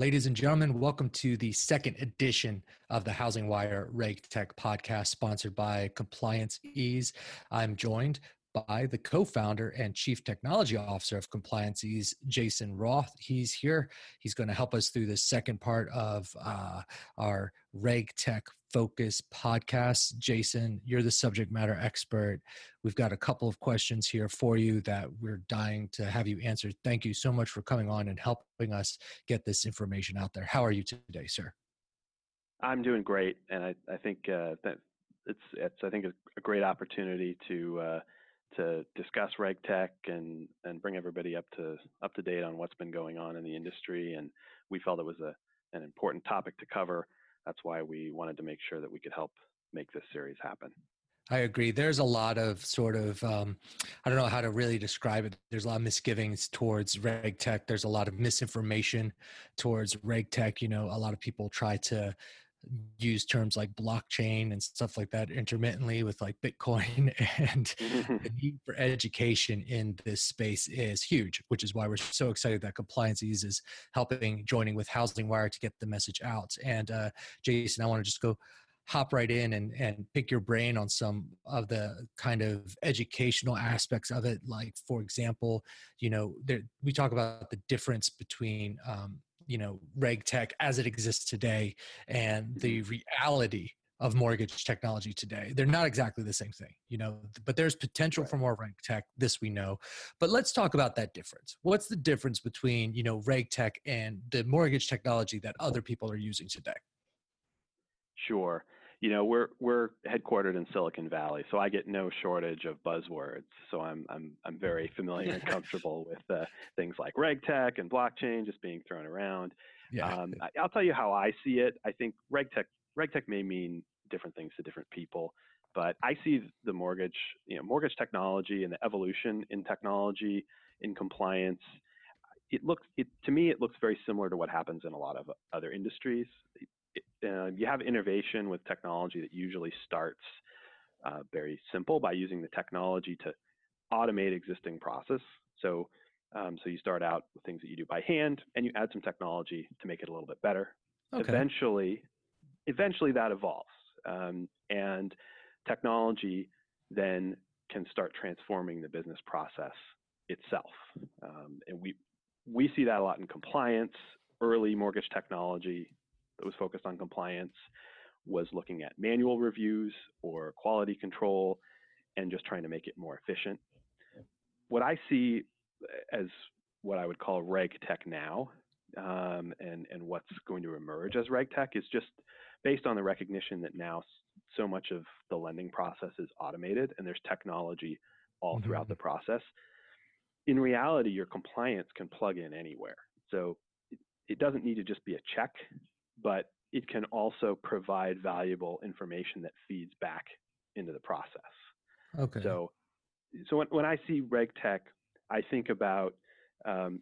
Ladies and gentlemen, welcome to the second edition of the HousingWire Reg Tech podcast, sponsored by ComplianceEase. I'm joined by the co-founder and chief technology officer of ComplianceEase, Jason Roth. He's here. He's going to help us through the second part of uh, our Reg Tech Focus podcast. Jason, you're the subject matter expert. We've got a couple of questions here for you that we're dying to have you answer. Thank you so much for coming on and helping us get this information out there. How are you today, sir? I'm doing great, and I, I think uh, that it's it's I think a great opportunity to uh, to discuss RegTech and and bring everybody up to up to date on what's been going on in the industry. And we felt it was a an important topic to cover. That's why we wanted to make sure that we could help make this series happen. I agree. There's a lot of sort of, um, I don't know how to really describe it. There's a lot of misgivings towards RegTech. There's a lot of misinformation towards RegTech. You know, a lot of people try to use terms like blockchain and stuff like that intermittently with like Bitcoin and the need for education in this space is huge, which is why we're so excited that ComplianceEase is helping joining with HousingWire to get the message out. And uh, Jason, I want to just go hop right in and, and pick your brain on some of the kind of educational aspects of it. Like, for example, you know, there, we talk about the difference between um, you know reg tech as it exists today and the mm-hmm. reality of mortgage technology today. They're not exactly the same thing you know but there's potential right. for more reg tech this we know. But let's talk about that difference. What's the difference between you know reg tech and the mortgage technology that other people are using today? Sure you know, we're we're headquartered in Silicon Valley, so I get no shortage of buzzwords. So I'm I'm I'm very familiar and comfortable with uh, things like RegTech and blockchain just being thrown around. Yeah. Um, I, will tell you how I see it. I think RegTech RegTech may mean different things to different people, but I see the mortgage, you know, mortgage technology and the evolution in technology in compliance it looks it, to me it looks very similar to what happens in a lot of other industries uh, you have innovation with technology that usually starts uh, very simple by using the technology to automate existing process. So, um, so you start out with things that you do by hand, and you add some technology to make it a little bit better. Okay. Eventually, eventually that evolves, um, and technology then can start transforming the business process itself. Um, and we we see that a lot in compliance, early mortgage technology, that was focused on compliance was looking at manual reviews or quality control and just trying to make it more efficient. What I see as what I would call reg tech now um, and, and what's going to emerge as reg tech is just based on the recognition that now so much of the lending process is automated and there's technology all mm-hmm. throughout the process. In reality, your compliance can plug in anywhere. So it doesn't need to just be a check but it can also provide valuable information that feeds back into the process. Okay. So, so when, when I see RegTech, I think about um,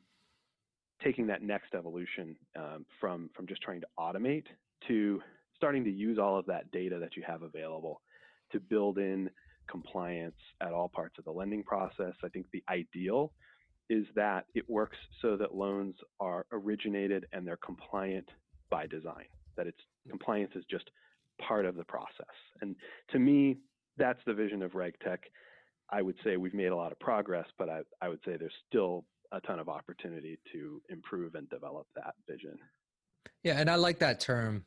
taking that next evolution um, from from just trying to automate to starting to use all of that data that you have available to build in compliance at all parts of the lending process. I think the ideal is that it works so that loans are originated and they're compliant by design, that it's compliance is just part of the process. And to me, that's the vision of RegTech. I would say we've made a lot of progress, but I, I would say there's still a ton of opportunity to improve and develop that vision. Yeah, and I like that term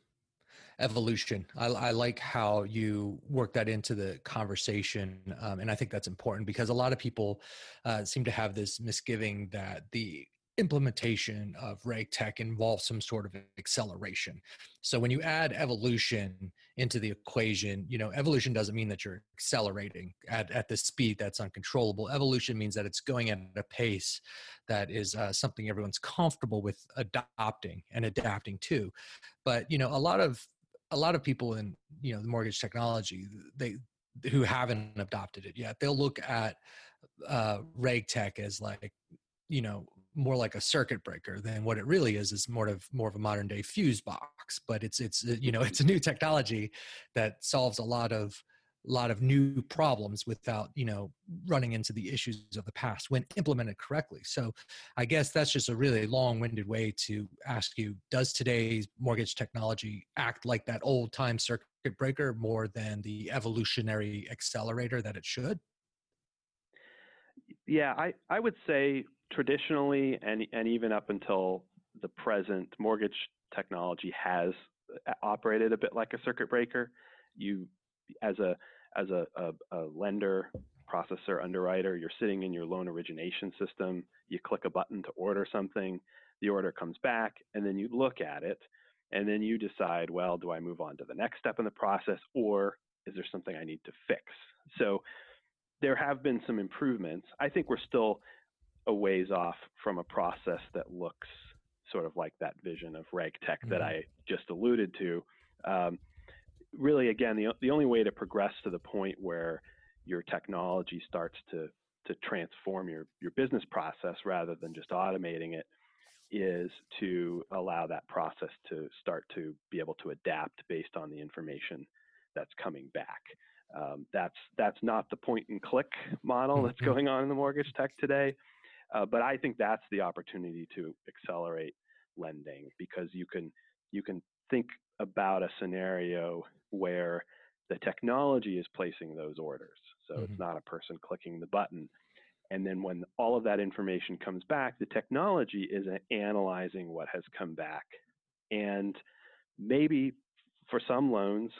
evolution. I, I, like how you work that into the conversation, um, and I think that's important because a lot of people uh, seem to have this misgiving that the implementation of RegTech involves some sort of acceleration. So when you add evolution into the equation, you know, evolution doesn't mean that you're accelerating at, at the speed that's uncontrollable. Evolution means that it's going at a pace that is uh, something everyone's comfortable with adopting and adapting to. But, you know, a lot of a lot of people in, you know, the mortgage technology, they who haven't adopted it yet, they'll look at uh, RegTech as like you know more like a circuit breaker than what it really is is more of more of a modern day fuse box but it's it's uh, you know it's a new technology that solves a lot of lot of new problems without you know running into the issues of the past when implemented correctly. So i guess that's just a really long-winded way to ask you does today's mortgage technology act like that old time circuit breaker more than the evolutionary accelerator that it should? Yeah i i would say traditionally and and even up until the present mortgage technology has uh, operated a bit like a circuit breaker you as a as a, a, a lender, processor, underwriter, you're sitting in your loan origination system. You click a button to order something, the order comes back, and then you look at it, and then you decide, well, do I move on to the next step in the process, or is there something I need to fix? So there have been some improvements. I think we're still a ways off from a process that looks sort of like that vision of RegTech mm-hmm. that I just alluded to. Um, really, again, the, the only way to progress to the point where your technology starts to, to transform your, your business process rather than just automating it is to allow that process to start to be able to adapt based on the information that's coming back. Um, that's that's not the point and click model that's mm-hmm. going on in the mortgage tech today, uh, but I think that's the opportunity to accelerate lending because you can you can think about a scenario where the technology is placing those orders. So mm-hmm. it's not a person clicking the button. And then when all of that information comes back, the technology is analyzing what has come back. And maybe for some loans,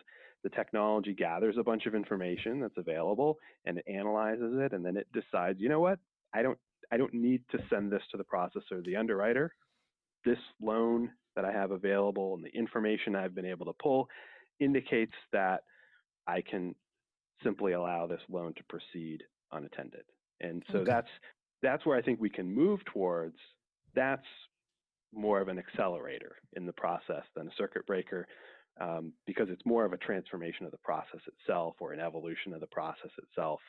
the technology gathers a bunch of information that's available and it analyzes it and then it decides, you know what? I don't I don't need to send this to the processor the underwriter. This loan that I have available and the information I've been able to pull indicates that I can simply allow this loan to proceed unattended. And so okay. that's that's where I think we can move towards. That's more of an accelerator in the process than a circuit breaker um, because it's more of a transformation of the process itself or an evolution of the process itself.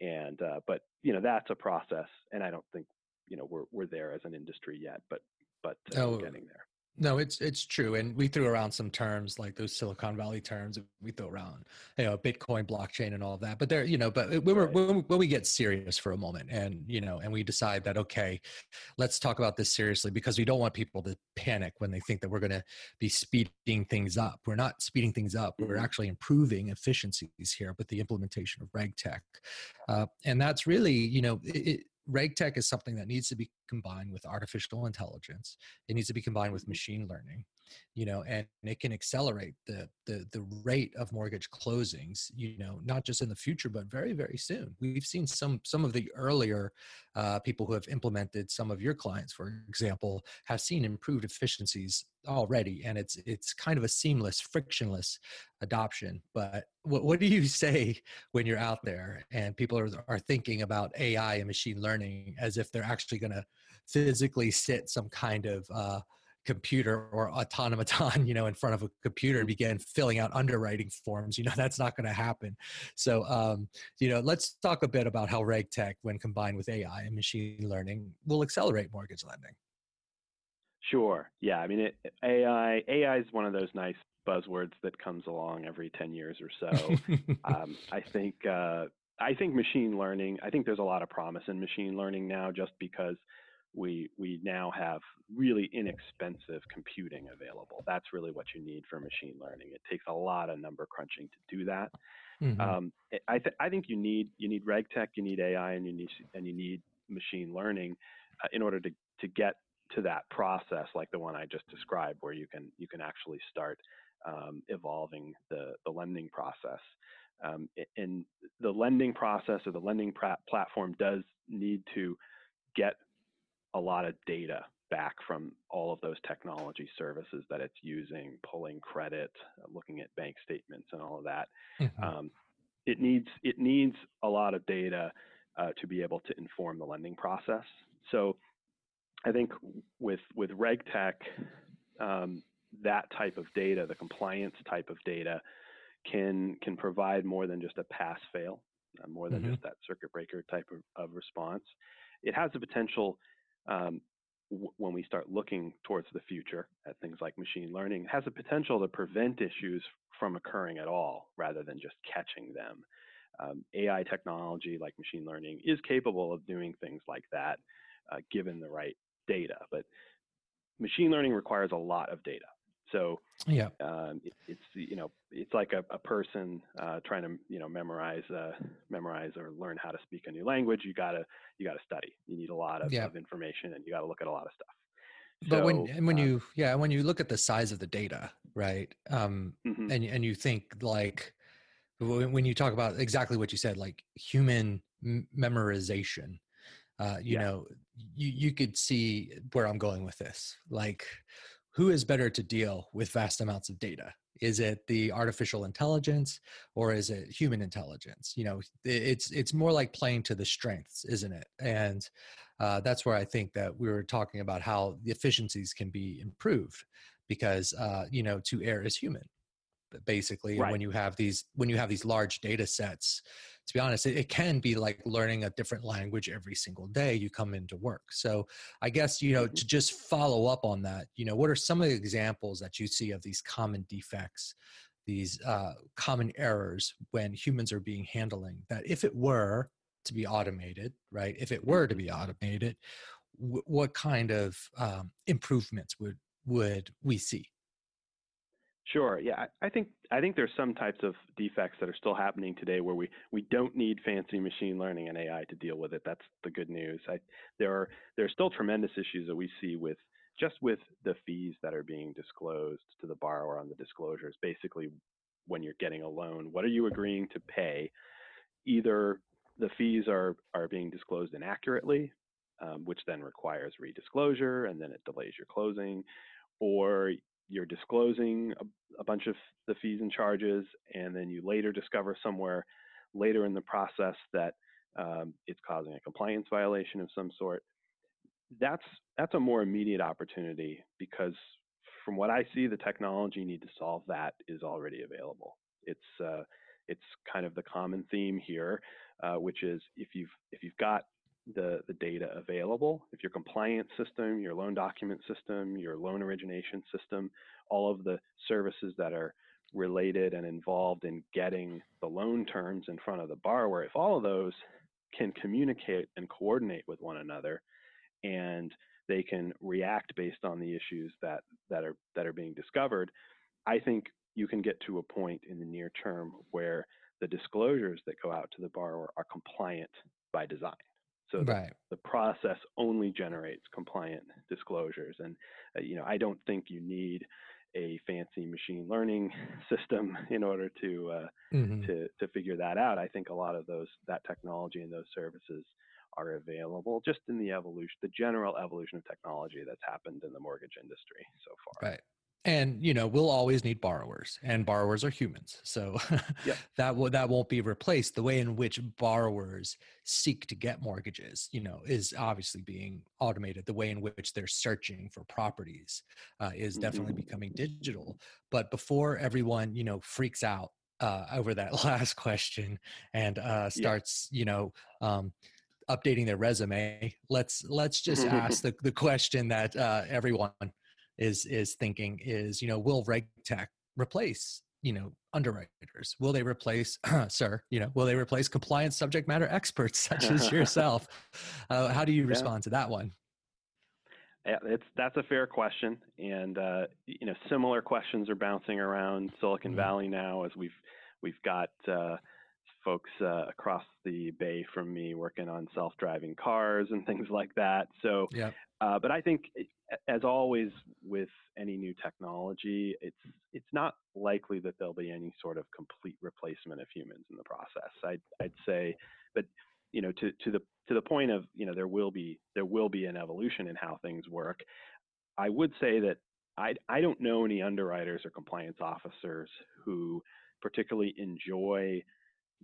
And uh, but you know that's a process, and I don't think you know we're we're there as an industry yet, but but uh, oh, getting there. No, it's it's true, and we threw around some terms like those Silicon Valley terms. We throw around, you know, Bitcoin, blockchain, and all of that. But there, you know, but when, we're, when, when we get serious for a moment, and you know, and we decide that okay, let's talk about this seriously because we don't want people to panic when they think that we're going to be speeding things up. We're not speeding things up. We're mm-hmm. actually improving efficiencies here with the implementation of RegTech, uh, and that's really, you know, it, RegTech is something that needs to be combined with artificial intelligence. It needs to be combined with mm-hmm. machine learning you know and it can accelerate the the the rate of mortgage closings you know not just in the future but very very soon. We've seen some some of the earlier uh, people who have implemented some of your clients for example have seen improved efficiencies already and it's it's kind of a seamless frictionless adoption. But what, what do you say when you're out there and people are, are thinking about ai and machine learning as if they're actually going to physically sit some kind of uh, computer or automaton you know in front of a computer and mm-hmm. begin filling out underwriting forms you know that's not going to happen. So um, you know let's talk a bit about how regtech when combined with ai and machine learning will accelerate mortgage lending. Sure yeah i mean it, ai ai is one of those nice buzzwords that comes along every 10 years or so. Um, i think uh, i think machine learning i think there's a lot of promise in machine learning now just because we we now have really inexpensive computing available. That's really what you need for machine learning. It takes a lot of number crunching to do that. Mm-hmm. Um, I, th- I think you need you need regtech, you need AI, and you need and you need machine learning uh, in order to to get to that process like the one I just described, where you can you can actually start um, evolving the the lending process. Um, and the lending process or the lending pra- platform does need to get a lot of data back from all of those technology services that it's using, pulling credit, uh, looking at bank statements, and all of that. Mm-hmm. Um, it needs it needs a lot of data uh, to be able to inform the lending process. So, I think with with RegTech, um, that type of data, the compliance type of data, can can provide more than just a pass fail, uh, more than mm-hmm. just that circuit breaker type of, of response. It has the potential um, w- when we start looking towards the future at things like machine learning, has the potential to prevent issues from occurring at all rather than just catching them. Um, AI technology like machine learning is capable of doing things like that uh, given the right data. But machine learning requires a lot of data. So yeah, um, it, it's you know it's like a, a person uh, trying to you know memorize uh, memorize or learn how to speak a new language. You gotta you gotta study. You need a lot of, yeah. of information, and you gotta look at a lot of stuff. But so, when and when um, you yeah when you look at the size of the data, right? Um, mhm, and and you think like when when you talk about exactly what you said, like human m- memorization, uh, you Yeah. know, you you could see where I'm going with this. Like, who is better to deal with vast amounts of data? Is it the artificial intelligence or is it human intelligence? You know, it's it's more like playing to the strengths, isn't it? And uh, that's where I think that we were talking about how the efficiencies can be improved because uh, you know to err is human basically and when you have these when you have these large data sets to be honest it, it can be like learning a different language every single day you come into work so i guess you know Mhm. to just follow up on that you know what are some of the examples that you see of these common defects these uh, common errors when humans are being handling that if it were to be automated right if it were to Mhm. be automated w- what kind of um, improvements would would we see Sure. Yeah, I think I think there's some types of defects that are still happening today where we we don't need fancy machine learning and AI to deal with it. That's the good news. I, there are there are still tremendous issues that we see with just with the fees that are being disclosed to the borrower on the disclosures. Basically, when you're getting a loan, what are you agreeing to pay? Either the fees are are being disclosed inaccurately, um, which then requires redisclosure, and then it delays your closing, or you're disclosing a, a bunch of the fees and charges, and then you later discover somewhere later in the process that um, it's causing a compliance violation of some sort. That's that's a more immediate opportunity because from what I see, the technology you need to solve that is already available. It's uh, it's kind of the common theme here, uh, which is if you've if you've got the, the data available, if your compliance system, your loan document system, your loan origination system, all of the services that are related and involved in getting the loan terms in front of the borrower, if all of those can communicate and coordinate with one another and they can react based on the issues that, that are that are being discovered, I think you can get to a point in the near term where the disclosures that go out to the borrower are compliant by design. So the, right the process only generates compliant disclosures. And uh, you know, I don't think you need a fancy machine learning system in order to uh, Mhm. to to figure that out. I think a lot of those that technology and those services are available just in the evolution, the general evolution of technology that's happened in the mortgage industry so far. Right. And you know, we'll always need borrowers, and borrowers are humans. So Yep. that will that won't be replaced. The way in which borrowers seek to get mortgages, you know, is obviously being automated. The way in which they're searching for properties uh, is definitely Mhm. becoming digital. But before everyone, you know, freaks out uh, over that last question and uh, starts, you know, um, updating their resume, let's let's just ask the the question that uh, everyone is is thinking is you know will regtech replace you know underwriters will they replace sir you know will they replace compliance subject matter experts such as yourself uh, how do you Yeah. respond to that one Yeah, it's that's a fair question, and uh, you know similar questions are bouncing around Silicon Mhm. Valley now as we've we've got uh, folks uh, across the bay from me working on self-driving cars and things like that. So, yeah uh, but I think as always with any new technology, it's it's not likely that there'll be any sort of complete replacement of humans in the process. I'd I'd say, but you know to to the to the point of you know there will be there will be an evolution in how things work. I would say that I I don't know any underwriters or compliance officers who particularly enjoy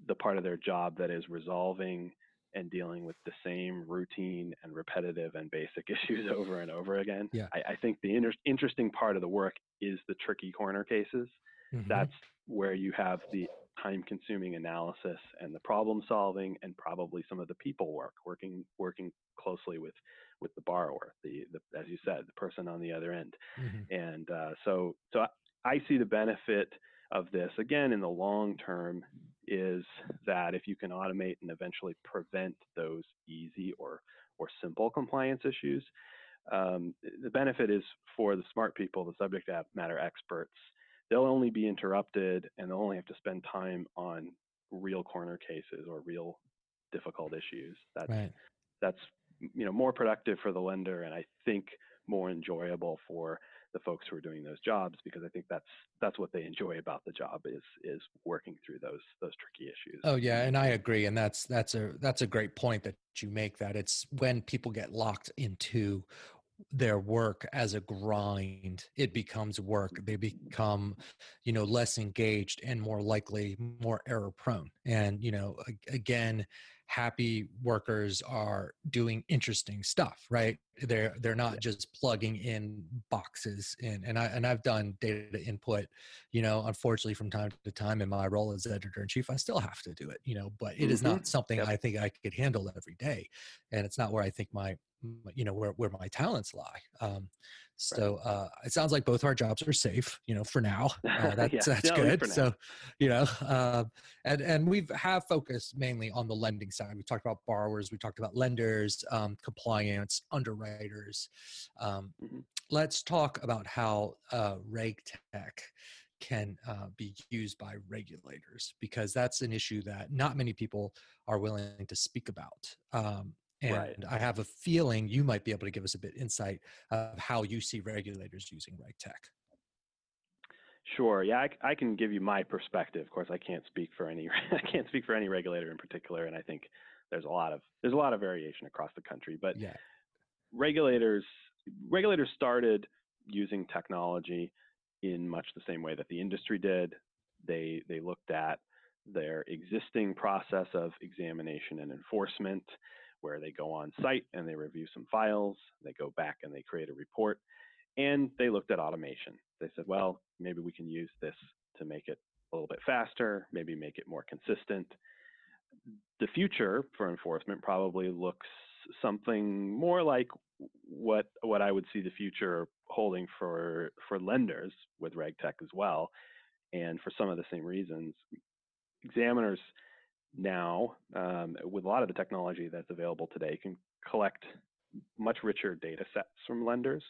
the part of their job that is resolving and dealing with the same routine and repetitive and basic issues over and over again. Yeah. I, I think the inter- interesting part of the work is the tricky corner cases Mhm. that's where you have the time consuming analysis and the problem solving and probably some of the people work working working closely with with the borrower the, the as you said the person on the other end mm-hmm. and uh, so so I, I see the benefit of this again in the long term is that if you can automate and eventually prevent those easy or or simple compliance issues um, the benefit is for the smart people the subject matter experts they'll only be interrupted and they'll only have to spend time on real corner cases or real difficult issues. That's right. that's you know more productive for the lender and I think more enjoyable for the folks who are doing those jobs because I think that's that's what they enjoy about the job is is working through those those tricky issues. Oh yeah, and I agree and that's that's a that's a great point that you make that it's when people get locked into their work as a grind it becomes work. They mm-hmm. become you know less engaged and more likely more error prone and you know again happy workers are doing interesting stuff right they're they're not just plugging in boxes in and i and i've done data input you know unfortunately from time to time in my role as editor in chief i still have to do it you know but it mm-hmm. is not something yep. i think i could handle every day and it's not where i think my you know where, where my talents lie um, so uh, it sounds like both our jobs are safe you know for now uh, that's, yeah, that's good so you know uh, and and we've have focused mainly on the lending side we talked about borrowers we talked about lenders um, compliance underwriters um, mm-hmm. let's talk about how uh, reg tech can uh, be used by regulators because that's an issue that not many people are willing to speak about um, and right. I have a feeling you might be able to give us a bit insight of how you see regulators using RegTech. Sure. Yeah, I, I, can give you my perspective. Of course, I can't speak for any I can't speak for any regulator in particular, and I think there's a lot of there's a lot of variation across the country. But yeah. Regulators regulators started using technology in much the same way that the industry did. They they looked at their existing process of examination and enforcement where they go on site and they review some files, they go back and they create a report, and they looked at automation. They said, well, maybe we can use this to make it a little bit faster, maybe make it more consistent. The future for enforcement probably looks something more like what what I would see the future holding for for lenders with RegTech as well, and for some of the same reasons. Examiners now, um, with a lot of the technology that's available today, can collect much richer data sets from lenders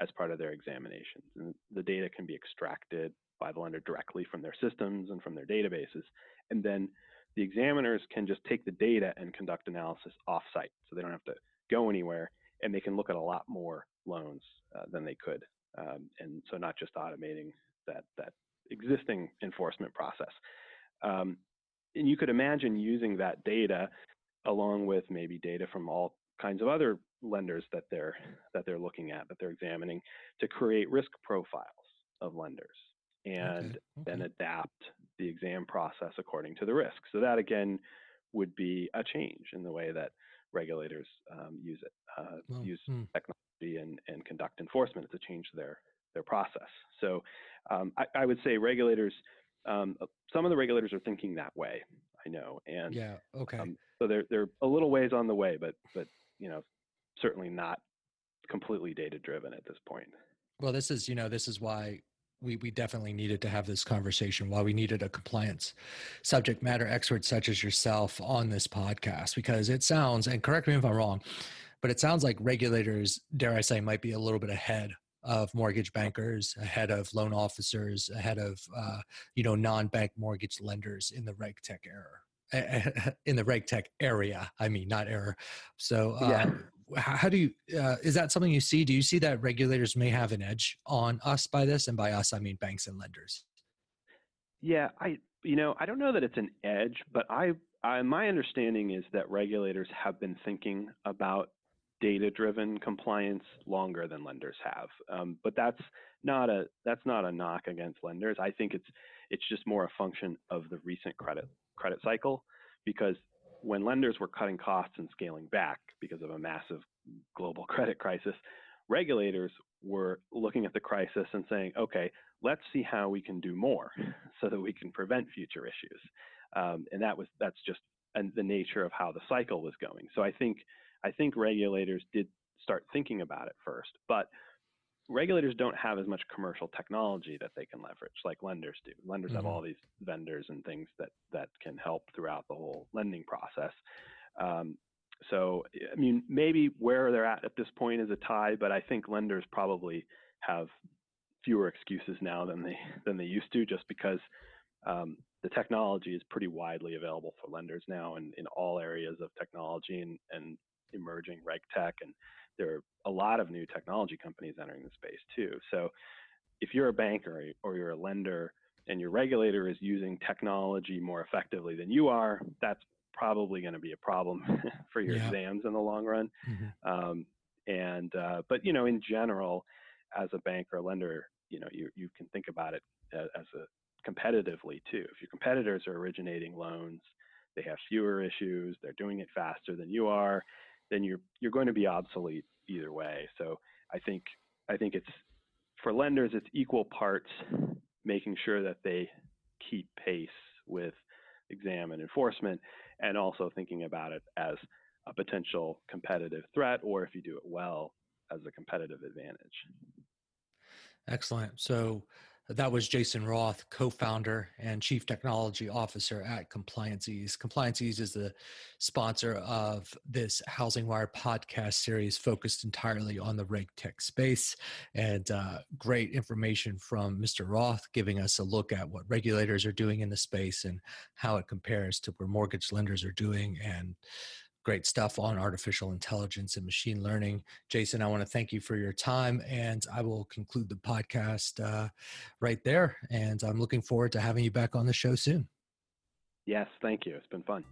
as part of their examinations. And the data can be extracted by the lender directly from their systems and from their databases. And then the examiners can just take the data and conduct analysis offsite. So they don't have to go anywhere and they can look at a lot more loans uh, than they could. Um, and so not just automating that, that existing enforcement process. Um, and you could imagine using that data along with maybe data from all kinds of other lenders that they're that they're looking at that they're examining to create risk profiles of lenders and okay. Okay. then adapt the exam process according to the risk so that again would be a change in the way that regulators um, use it uh, use hmm. technology and, and conduct enforcement to change their their process so um, I, I, would say regulators um, uh, some of the regulators are thinking that way. I know, and yeah, okay. Um, so they're they're a little ways on the way, but but you know, certainly not completely data driven at this point. Well, this is you know this is why we we definitely needed to have this conversation. Why we needed a compliance subject matter expert such as yourself on this podcast because it sounds and correct me if I'm wrong, but it sounds like regulators, dare I say, might be a little bit ahead of mortgage bankers, ahead of loan officers, ahead of uh, you know non-bank mortgage lenders in the reg tech era, in the reg tech area. I mean, not error. So, uh, yeah. How do you? Uh, is that something you see? Do you see that regulators may have an edge on us by this, and by us I mean banks and lenders? Yeah, I you know I don't know that it's an edge, but I, I my understanding is that regulators have been thinking about data driven compliance longer than lenders have. Um, but that's not a that's not a knock against lenders. I think it's it's just more a function of the recent credit credit cycle because when lenders were cutting costs and scaling back because of a massive global credit crisis, regulators were looking at the crisis and saying, okay, let's see how we can do more so that we can prevent future issues. Um, and that was that's just and the nature of how the cycle was going. So I think I think regulators did start thinking about it first, but regulators don't have as much commercial technology that they can leverage like lenders do. Lenders mm-hmm. have all these vendors and things that that can help throughout the whole lending process. Um, so I mean, maybe where they're at at this point is a tie, but I think lenders probably have fewer excuses now than they than they used to, just because um, the technology is pretty widely available for lenders now, and in all areas of technology and, and emerging reg tech, and there are a lot of new technology companies entering the space too. So, if you're a banker or you're a lender and your regulator is using technology more effectively than you are, that's probably going to be a problem for your yeah. exams in the long run. Mm-hmm. Um, and uh, but you know, in general, as a bank or a lender, you know, you you can think about it as, as a competitively too. If your competitors are originating loans, they have fewer issues, they're doing it faster than you are, then you're you're going to be obsolete either way. So I think I think it's for lenders, it's equal parts making sure that they keep pace with exam and enforcement, and also thinking about it as a potential competitive threat, or if you do it well, as a competitive advantage. Excellent. So that was Jason Roth, co-founder and chief technology officer at ComplianceEase. ComplianceEase is the sponsor of this HousingWire podcast series focused entirely on the reg tech space. And uh, great information from Mr. Roth giving us a look at what regulators are doing in the space and how it compares to where mortgage lenders are doing and great stuff on artificial intelligence and machine learning. Jason, I want to thank you for your time, and I will conclude the podcast uh, right there. And I'm looking forward to having you back on the show soon. Yes, thank you. It's been fun.